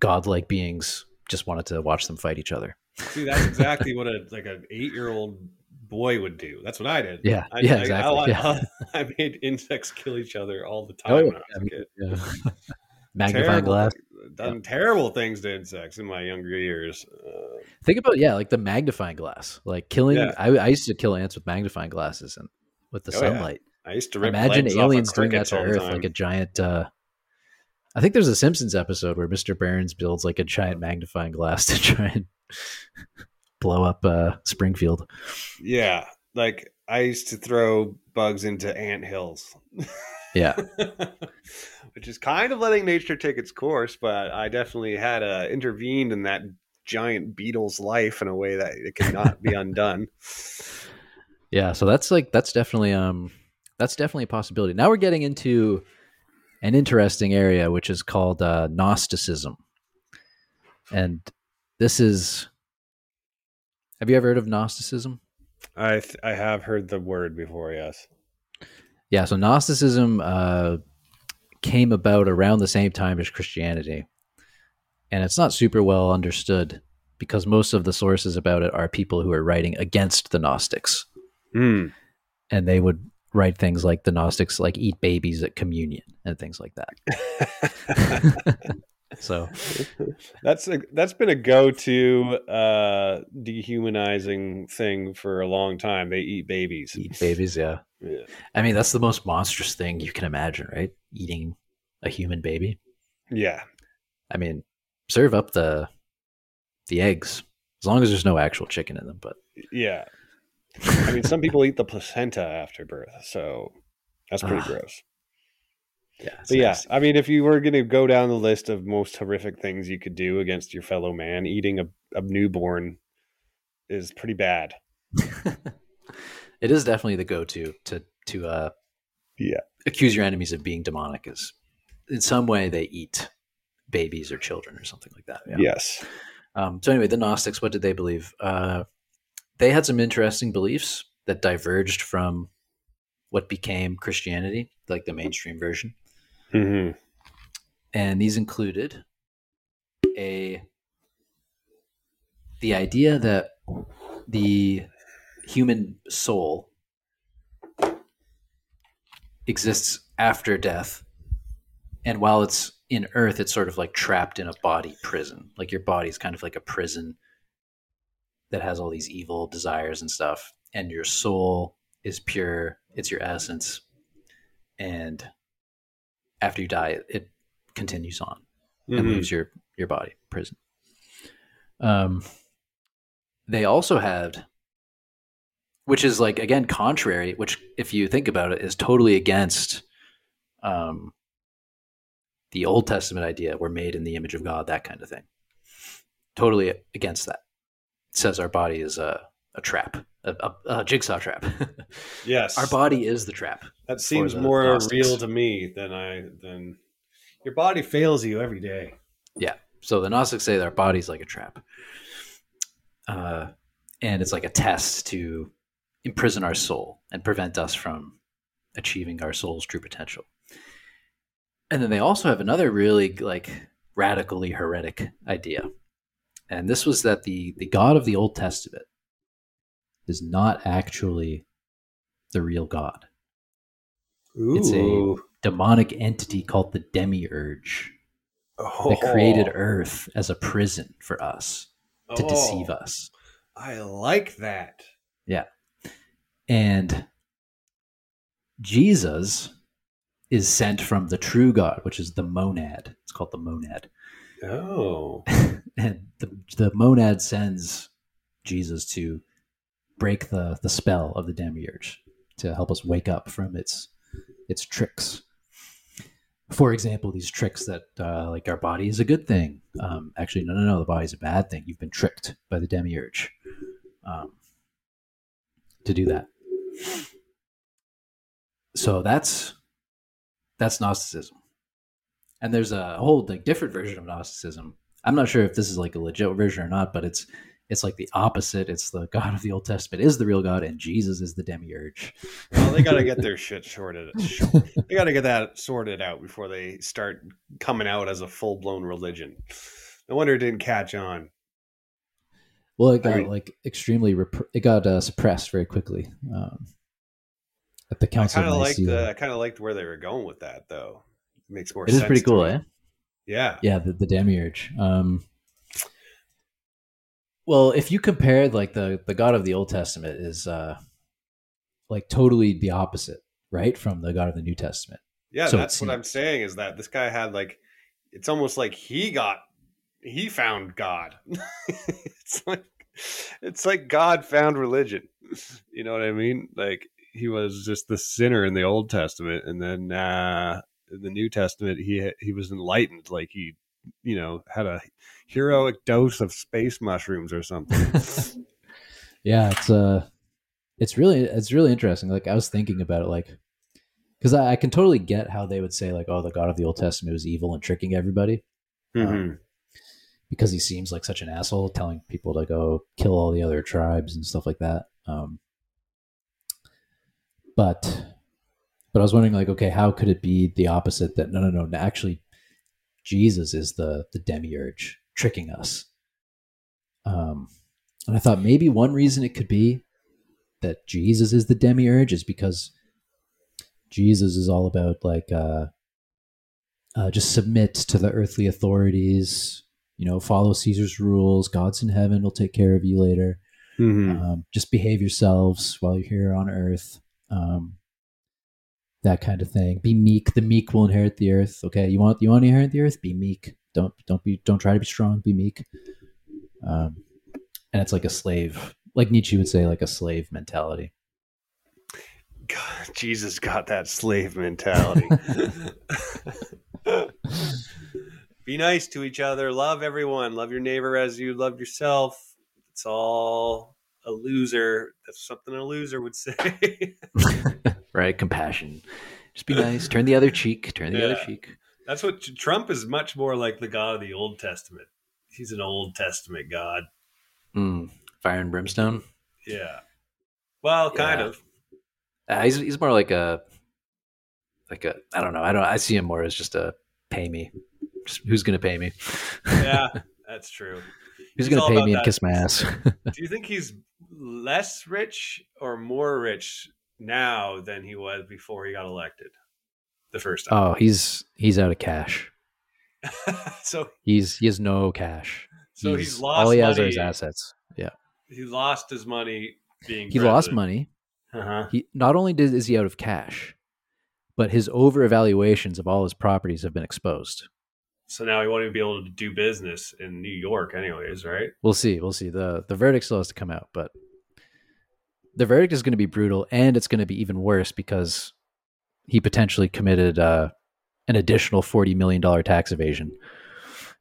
godlike beings just wanted to watch them fight each other See, that's exactly what a like an eight year old boy would do. That's what I did. Yeah, I, yeah, I- exactly, I, yeah. I made insects kill each other all the time Oh, when I was a kid. yeah. magnifying glass done terrible things to insects in my younger years. Uh, think about yeah like the magnifying glass like killing Yeah. I, I used to kill ants with magnifying glasses and with the Oh, yeah. sunlight I used to imagine legs off of aliens doing that to earth time. like a giant uh i think there's a simpsons episode where mr burns builds like a giant magnifying glass to try and blow up uh springfield yeah, like I used to throw bugs into ant hills. yeah which is kind of letting nature take its course, but I definitely had uh, intervened in that giant beetle's life in a way that it cannot be undone. Yeah, so that's like that's definitely um that's definitely a possibility. Now we're getting into an interesting area which is called uh, Gnosticism, and this is. Have you ever heard of Gnosticism? I th- I have heard the word before, yes. Yeah, so Gnosticism uh, came about around the same time as Christianity, and it's not super well understood because most of the sources about it are people who are writing against the Gnostics. Hmm. and they would write things like the Gnostics like eat babies at communion and things like that. so that's a, that's been a go-to uh, dehumanizing thing for a long time. They eat babies. eat babies, yeah. Yeah. I mean, that's the most monstrous thing you can imagine, right? Eating a human baby. Yeah. I mean, serve up the the eggs as long as there's no actual chicken in them. But Yeah. I mean, some people eat the placenta after birth, so that's pretty Ah, gross. Yeah, But yeah. I mean, if you were going to go down the list of most horrific things you could do against your fellow man, eating a, a newborn is pretty bad. it is definitely the go-to to to uh, Yeah. accuse your enemies of being demonic is in some way they eat babies or children or something like that. Yeah. Yes. Um, so anyway, the Gnostics, what did they believe? Uh, they had some interesting beliefs that diverged from what became Christianity, like the mainstream version. Hmm and these included a the idea that the human soul exists after death. And while it's in earth it's sort of like trapped in a body prison. Like your body's kind of like a prison that has all these evil desires and stuff. And your soul is pure. It's your essence. And after you die it, continues on and Mhm. leaves your your body prison. Um, they also had, which is like again contrary, which if you think about it, is totally against um, the Old Testament idea. We're made in the image of God, that kind of thing. Totally against that. It says our body is a a trap, a, a, a jigsaw trap. Yes. our body is the trap. that seems more Gnostics. real to me than I than your body fails you every day. Yeah. So the Gnostics say that our body's like a trap. Uh, and it's like a test to imprison our soul and prevent us from achieving our soul's true potential. And then they also have another really like radically heretic idea. And this was that the the God of the Old Testament is not actually the real God. Ooh. It's a- Demonic entity called the demiurge oh. that created oh. Earth as a prison for us to Oh, deceive us. I like that. Yeah. And Jesus is sent from the true God, which is the monad. It's called the monad. Oh. and the, the monad sends Jesus to break the, the spell of the demiurge to help us wake up from its its tricks. For example, these tricks that uh, like our body is a good thing. Um, actually, no, no, no. The body is a bad thing. You've been tricked by the demiurge um, to do that. So that's that's Gnosticism, and there's a whole like different version of Gnosticism. I'm not sure if this is like a legit version or not, but it's it's like the opposite. It's the God of the Old Testament is the real God, and Jesus is the demiurge. Well, they got to get their shit sorted. They got to get that sorted out before they start coming out as a full blown religion. No wonder it didn't catch on. Well, it got I mean- like extremely rep- it got uh, suppressed very quickly um, at the council. I kind of liked. Uh, I kind of liked where they were going with that, though. It makes more. it is pretty cool, eh? Yeah. Yeah, the, the demiurge. Um, well, if you compare like the the God of the Old Testament is uh, like totally the opposite, right, from the God of the New Testament. Yeah, So that's what I'm saying. Is that this guy had like, it's almost like he got, he found God. it's like, it's like God found religion. You know what I mean? Like he was just the sinner in the Old Testament, and then uh, in the New Testament, he he was enlightened. Like he, you know, had a heroic dose of space mushrooms or something. Yeah, it's uh, it's really it's really interesting. Like I was thinking about it, like because I, I can totally get how they would say like, oh, the God of the Old Testament was evil and tricking everybody. Mhm. because he seems like such an asshole, telling people to go kill all the other tribes and stuff like that. Um, but but I was wondering, like, okay, how could it be the opposite? That no, no, no, actually, Jesus is the the demiurge tricking us. Um, and I thought maybe one reason it could be that Jesus is the demiurge is because Jesus is all about like uh, uh, just submit to the earthly authorities, you know, follow Caesar's rules. God's in heaven will take care of you later. Mhm. Um, just behave yourselves while you're here on earth. Um, that kind of thing. Be meek. The meek will inherit the earth. Okay, you want you want to inherit the earth? Be meek. Don't don't be don't try to be strong. Be meek. Um, and it's like a slave, like Nietzsche would say, like a slave mentality. God, Jesus got that slave mentality. Be nice to each other. Love everyone. Love your neighbor as you love yourself. It's all a loser. That's something a loser would say. right? Compassion. Just be nice. Turn the other cheek. Turn the other cheek. That's what Trump is much more like the God of the Old Testament. He's an Old Testament God. Mm, fire and brimstone. Yeah. Well, kind Yeah. of. Uh, he's he's more like a like a I don't know. I don't. I see him more as just a pay me. Just, who's gonna pay me? Yeah, that's true. Who's He's gonna pay me that. and kiss my ass? Do you think he's less rich or more rich now than he was before he got elected the first time? oh, he's he's out of cash. so He's he has no cash. so he's, lost all he has are his assets. Yeah, He lost his money being he lost money. Uh-huh. He not only did is he out of cash, but his over evaluations of all his properties have been exposed. So now he won't even be able to do business in New York, anyways, right? We'll see. We'll see. the The verdict still has to come out, but the verdict is going to be brutal, and it's going to be even worse because he potentially committed uh, an additional forty million dollar tax evasion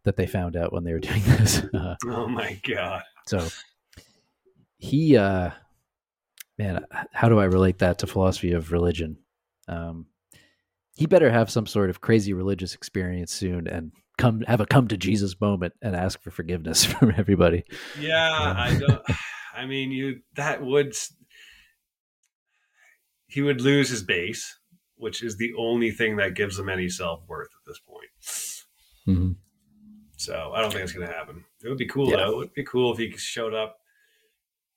that they found out when they were doing this. Uh, Oh my god. so he, uh, man, how do I relate that to philosophy of religion? Um, he better have some sort of crazy religious experience soon and come have a come to Jesus moment and ask for forgiveness from everybody. Yeah, I don't. I mean, you that would he would lose his base, which is the only thing that gives him any self worth at this point. Mhm. So I don't think it's going to happen. It would be cool Yeah. though. It would be cool if he showed up,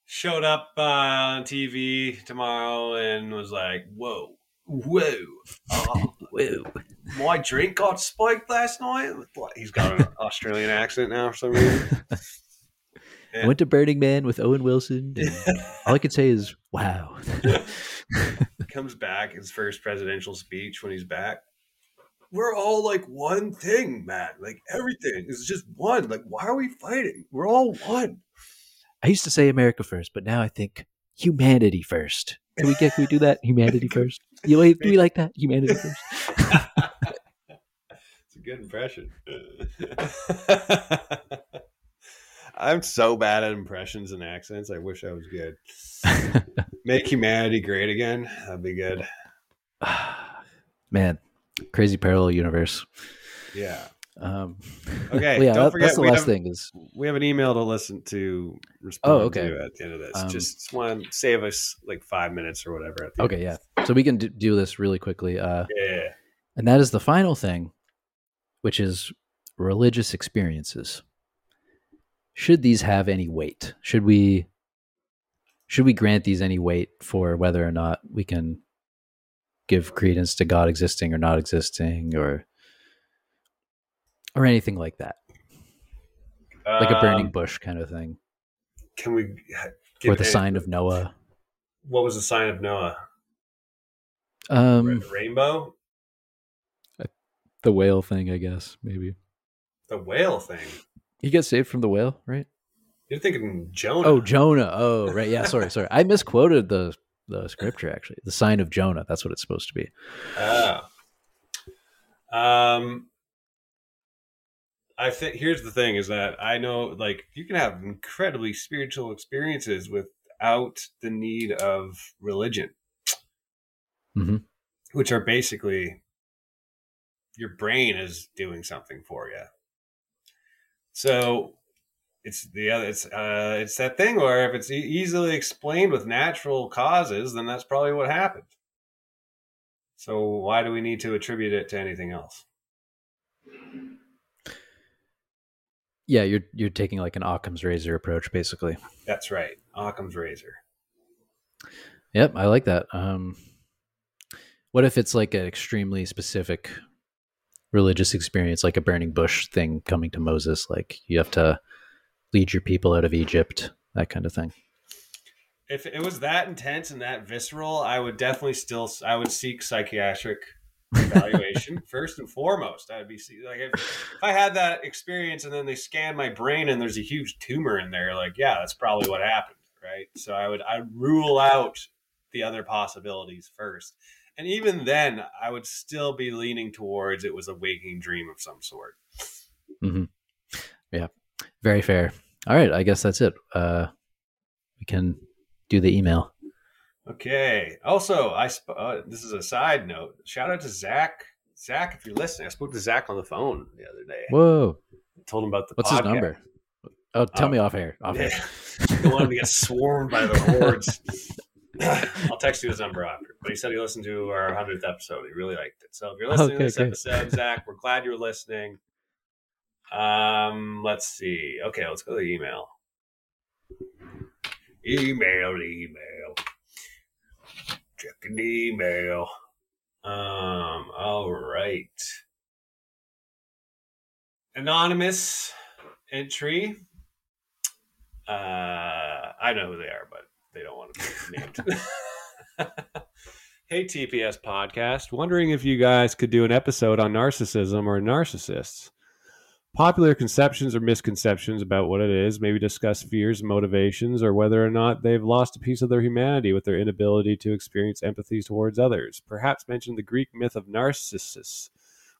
showed up uh, on TV tomorrow and was like, "Whoa, whoa, oh, Whoa. my drink got spiked last night." He's got an Australian accent now for some reason. I went to Burning Man with Owen Wilson. and all I could say is, "Wow." comes back his first presidential speech when he's back. We're all like one thing, Matt. Like everything is just one. Like why are we fighting? We're all one. I used to say America first, but now I think humanity first. Can we get? Can we do that? Humanity first. You like? Do we like that? Humanity first. It's a good impression. I'm so bad at impressions and accents. I wish I was good. Make humanity great again. That'd be good. Man, crazy parallel universe. Yeah. Um, Okay, yeah, don't that- forget that's the last have- thing is We have an email to listen to respond Oh, okay. to at the end of this. Um, just want to save us like five minutes or whatever. At the okay. Yeah, so we can do, do this really quickly. Uh, Yeah. and that is the final thing, which is religious experiences. Should these have any weight? Should we should we grant these any weight for whether or not we can give credence to God existing or not existing or or anything like that? Like a burning Um, bush kind of thing. Can we? Or give the a- sign of Noah. What was the sign of Noah? Um rainbow. the whale thing, I guess, maybe. The whale thing. He gets saved from the whale, right? You're thinking Jonah. Oh, Jonah. Oh, right. Yeah, sorry, sorry. I misquoted the the scripture actually. The sign of Jonah. That's what it's supposed to be. Ah. Um. I think here's the thing: is that I know, like, you can have incredibly spiritual experiences without the need of religion, Mhm. which are basically your brain is doing something for you. So it's the other it's uh it's that thing where if it's e- easily explained with natural causes then that's probably what happened so why do we need to attribute it to anything else Yeah, you're you're taking like an Occam's razor approach, basically. that's right occam's razor Yep, I like that. Um, what if it's like an extremely specific religious experience, like a burning bush thing coming to Moses? Like you have to lead your people out of Egypt, that kind of thing. if it was that intense and that visceral i would definitely still i would seek psychiatric evaluation first and foremost i'd be like if, if i had that experience and then they scan my brain and there's a huge tumor in there like yeah that's probably what happened right so i would i rule out the other possibilities first and even then i would still be leaning towards it was a waking dream of some sort Mm-hmm. yeah, Very fair. All right, I guess that's it. Uh, we can do the email. Okay. Also, I sp- uh, this is a side note. Shout out to Zach Zach, if you're listening, I spoke to Zach on the phone the other day. Whoa. I told him about the What's podcast. his number? Oh, tell Uh, me off air. Off air. Yeah. I wanted to get swarmed by the hordes. I'll text you his number after. But he said he listened to our 100th episode. He really liked it. So if you're listening Okay, to this great. episode, Zach, we're glad you're listening. Um, let's see. Okay, let's go to the email. Email, email. Checking the email. Um, all right. Anonymous entry. Uh, I know who they are, but they don't want to be named. hey, TPS podcast. Wondering if you guys could do an episode on narcissism or narcissists. Popular conceptions or misconceptions about what it is, maybe discuss fears and motivations, or whether or not they've lost a piece of their humanity with their inability to experience empathy towards others. Perhaps mention the Greek myth of Narcissus,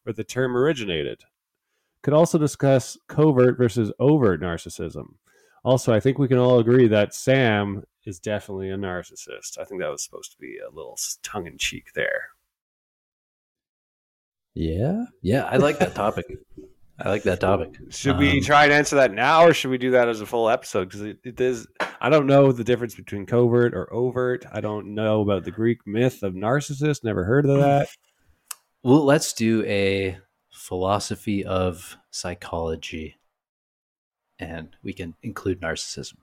where the term originated. Could also discuss covert versus overt narcissism. Also, I think we can all agree that Sam is definitely a narcissist. I think that was supposed to be a little tongue in cheek there. Yeah. Yeah, I like that topic. I like that topic. Should we Um, try and answer that now, or should we do that as a full episode? Because it, it is. I don't know the difference between covert or overt. I don't know about the Greek myth of Narcissus. Never heard of that. Well, let's do a philosophy of psychology, and we can include narcissism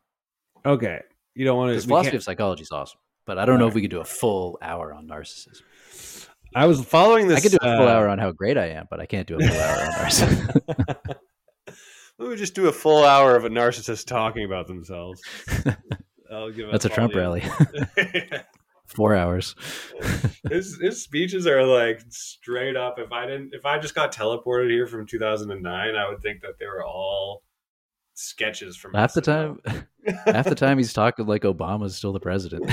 Okay, you don't want to. philosophy of psychology is awesome. But I don't know if we could do a full hour on narcissism. I was following this. I could do a full uh, hour on how great I am, but I can't do a full hour on narcissism. Let me just do a full hour of a narcissist talking about themselves. I'll give That's a Trump rally. Four hours. his his speeches are like straight up. If I didn't, if I just got teleported here from 2009, I would think that they were all sketches from Half the time, half the time he's talking like Obama's still the president.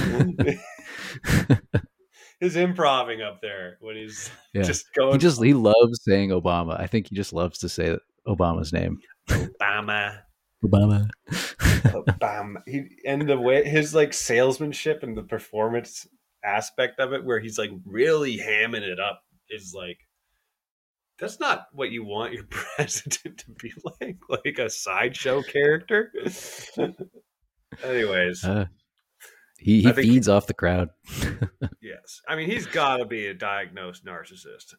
His improving up there when he's Yeah. just going he just he loves saying Obama. I think he just loves to say Obama's name. Obama, Obama. Obama. He and the way his like salesmanship and the performance aspect of it, where he's like really hamming it up, is like that's not what you want your president to be like, like a sideshow character. Anyways, Uh, he he I feeds off the crowd. yes, I mean he's got to be a diagnosed narcissist.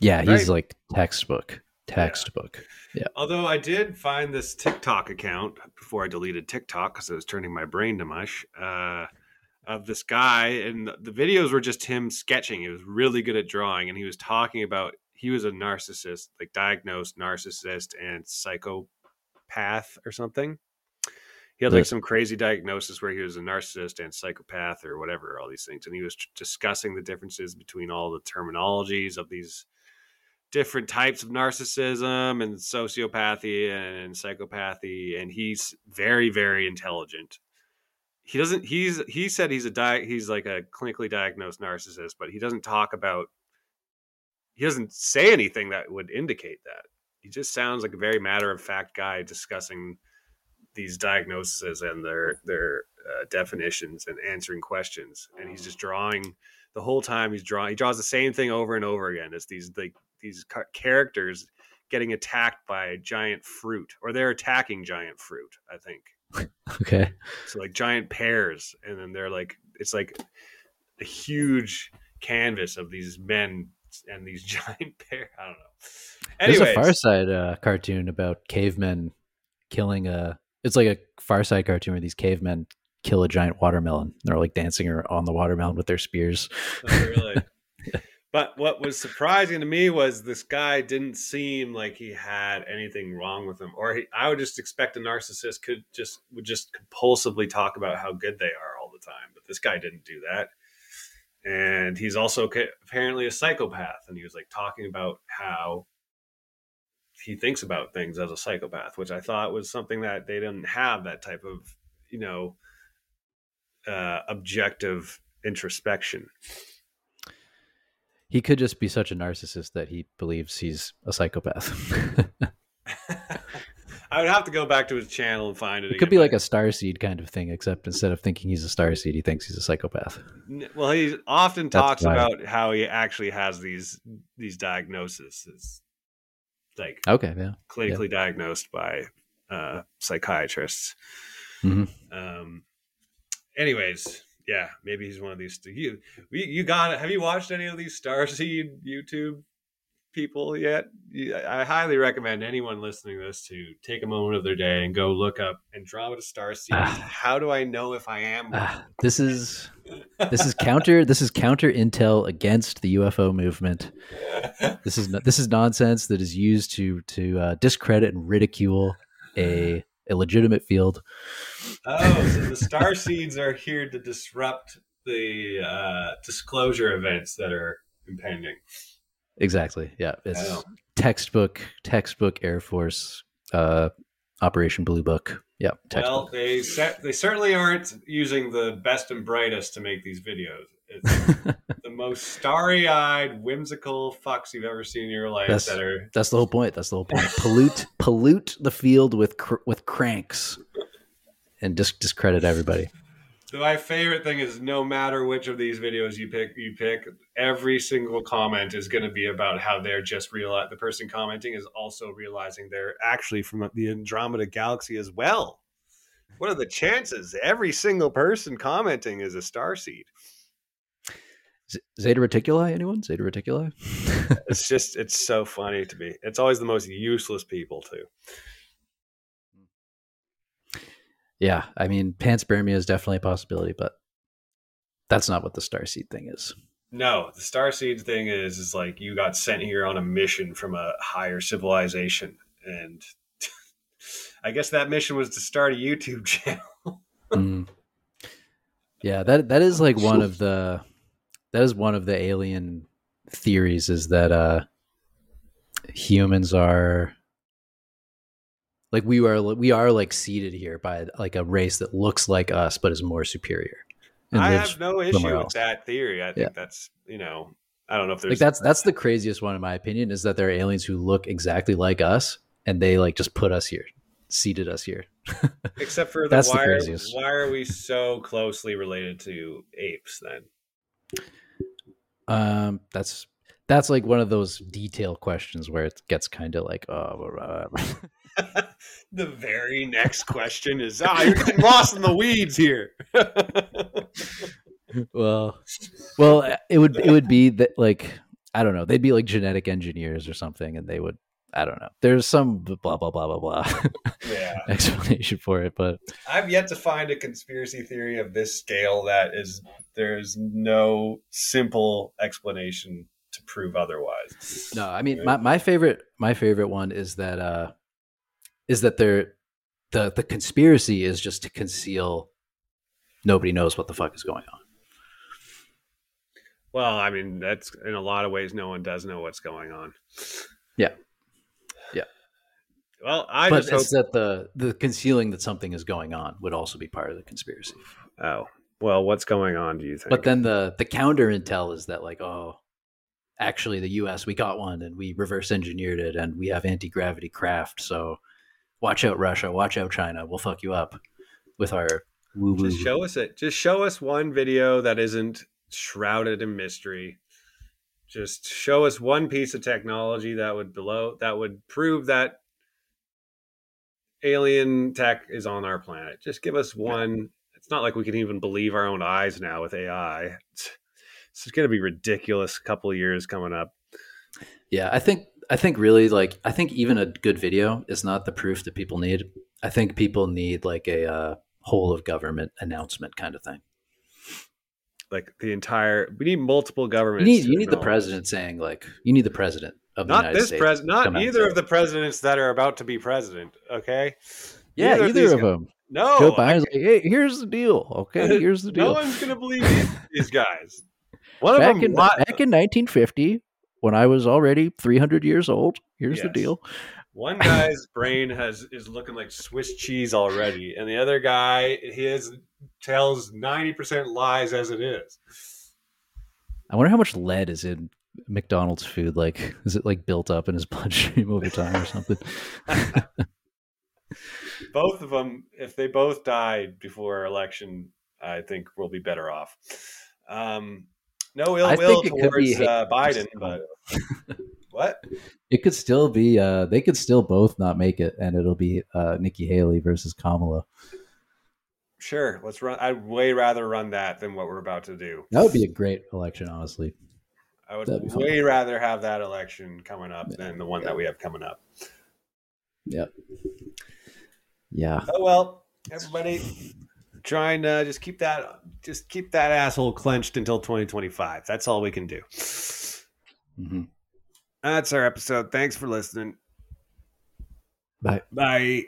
Yeah, Right. he's like textbook. Textbook. Yeah. Although I did find this TikTok account before I deleted TikTok because it was turning my brain to mush. Uh, of this guy, and the- the videos were just him sketching. He was really good at drawing, and he was talking about he was a narcissist, like diagnosed narcissist and psychopath or something. He had like some crazy diagnosis where he was a narcissist and psychopath or whatever, all these things, and he was discussing the differences between all the terminologies of these different types of narcissism and sociopathy and psychopathy and he's very very intelligent. He doesn't he's he said he's a di- he's like a clinically diagnosed narcissist but he doesn't talk about he doesn't say anything that would indicate that. He just sounds like a very matter of fact guy discussing these diagnoses and their their uh, definitions and answering questions and he's just drawing the whole time he's drawing he draws the same thing over and over again it's these like these characters getting attacked by a giant fruit or they're attacking giant fruit i think Okay. so like giant pears and then they're like it's like a huge canvas of these men and these giant pear i don't know There's a Far Side uh, cartoon about cavemen killing a. It's like a Far Side cartoon where these cavemen kill a giant watermelon. They're like dancing on the watermelon with their spears. Oh, really? but what was surprising to me was this guy didn't seem like he had anything wrong with him, or he, I would just expect a narcissist could just would just compulsively talk about how good they are all the time. But this guy didn't do that, and he's also apparently a psychopath, and he was like talking about how he thinks about things as a psychopath, which I thought was something that they didn't have that type of you know uh, objective introspection. He could just be such a narcissist that he believes he's a psychopath. I would have to go back to his channel and find it. It could be like a star seed kind of thing, except instead of thinking he's a star seed, he thinks he's a psychopath. Well, he often That's talks why. about how he actually has these these diagnoses, like Okay, yeah. clinically diagnosed by uh, psychiatrists. Mhm. Um. Anyways, yeah, maybe he's one of these. You you, you got it. Have you watched any of these Starseed YouTube people yet? I highly recommend anyone listening to this to take a moment of their day and go look up Andromeda Starseed. Ah. How do I know if I am? Ah, this is this is counter this is counter intel against the UFO movement. This is this is nonsense that is used to to uh, discredit and ridicule a a legitimate field. Oh, so the star seeds are here to disrupt the uh, disclosure events that are impending. Exactly. Yeah, it's textbook textbook Air Force uh, Operation Blue Book. Yeah, Well, they they certainly aren't using the best and brightest to make these videos. It's the most starry-eyed, whimsical fucks you've ever seen in your life. That's- that are That's the whole point. That's the whole point. Pollute pollute the field with cr- with cranks and dis- discredit everybody. My favorite thing is no matter which of these videos you pick, you pick every single comment is going to be about how they're just real. The person commenting is also realizing they're actually from the Andromeda galaxy as well. What are the chances? Every single person commenting is a star seed. Z- Zeta Reticuli, anyone? Zeta Reticuli? It's just it's so funny to me. It's always the most useless people too. Yeah, I mean, panspermia is definitely a possibility, but that's not what the starseed thing is. No, the star seed thing is is like you got sent here on a mission from a higher civilization, and I guess that mission was to start a YouTube channel. Mm. Yeah, that that is like one of the that is one of the alien theories is that uh humans are like we are we are like seeded here by like a race that looks like us but is more superior. and I have no issue with that theory. I think Yeah. that's you know I don't know if there's like that's that's the craziest one in my opinion is that there are aliens who look exactly like us and they like just put us here, seeded us here. except for the that's the why, are, craziest. why are we so closely related to apes then? Um, that's that's like one of those detail questions where it gets kind of like, oh, uh, the very next question is ah you're getting lost in the weeds here. well, well, it would it would be that like I don't know, they'd be like genetic engineers or something, and they would I don't know. There's some blah blah blah blah blah yeah. explanation for it, but I've yet to find a conspiracy theory of this scale that is there's no simple explanation to prove otherwise. No, I mean my, my favorite my favorite one is that uh is that they're the the conspiracy is just to conceal nobody knows what the fuck is going on. Well, I mean, that's in a lot of ways no one does know what's going on. Yeah. Yeah. Well, I but just hope that the the concealing that something is going on would also be part of the conspiracy. Oh. Well, what's going on, do you think? But then the the counter intel is that like, oh, actually the US we got one and we reverse engineered it and we have anti-gravity craft, so watch out Russia, watch out China, we'll fuck you up with our woo woo. just show us it. Just show us one video that isn't shrouded in mystery. Just show us one piece of technology that would below that would prove that alien tech is on our planet. Just give us one. It's not like we can even believe our own eyes now with AI. It's, it's going to be ridiculous. Couple of years coming up. Yeah, I think I think really like I think even a good video is not the proof that people need. I think people need like a uh, whole of government announcement kind of thing. Like the entire, we need multiple You governments. need you need the president saying like you need the president of the Not United this president. Not either of the presidents that are about to be president. Okay. Yeah, Neither either, these of them. No, Joe Biden's like, hey, here's the deal. Okay, here's the deal. no one's gonna believe these, guys. One of them, in li- back in 1950, when I was already 300 years old, here's the deal. one guy's brain has is looking like Swiss cheese already, and the other guy his tells ninety percent lies as it is. I wonder how much lead is in McDonald's food. Like, is it like built up in his bloodstream over time or something? both of them, if they both died before election, I think we'll be better off. Um, no ill I will think it could be towards uh, Biden, but what? It could still be. Uh, they could still both not make it, and it'll be uh, Nikki Haley versus Kamala. Sure, let's run. I'd way rather run that than what we're about to do. That would be a great election, honestly. I would be fun. way rather have that election coming up than the one that we have coming up. Yep. Yeah. Oh well, everybody, try and uh, just keep that just keep that asshole clenched until 2025. That's all we can do. hmm That's our episode. Thanks for listening. Bye. Bye.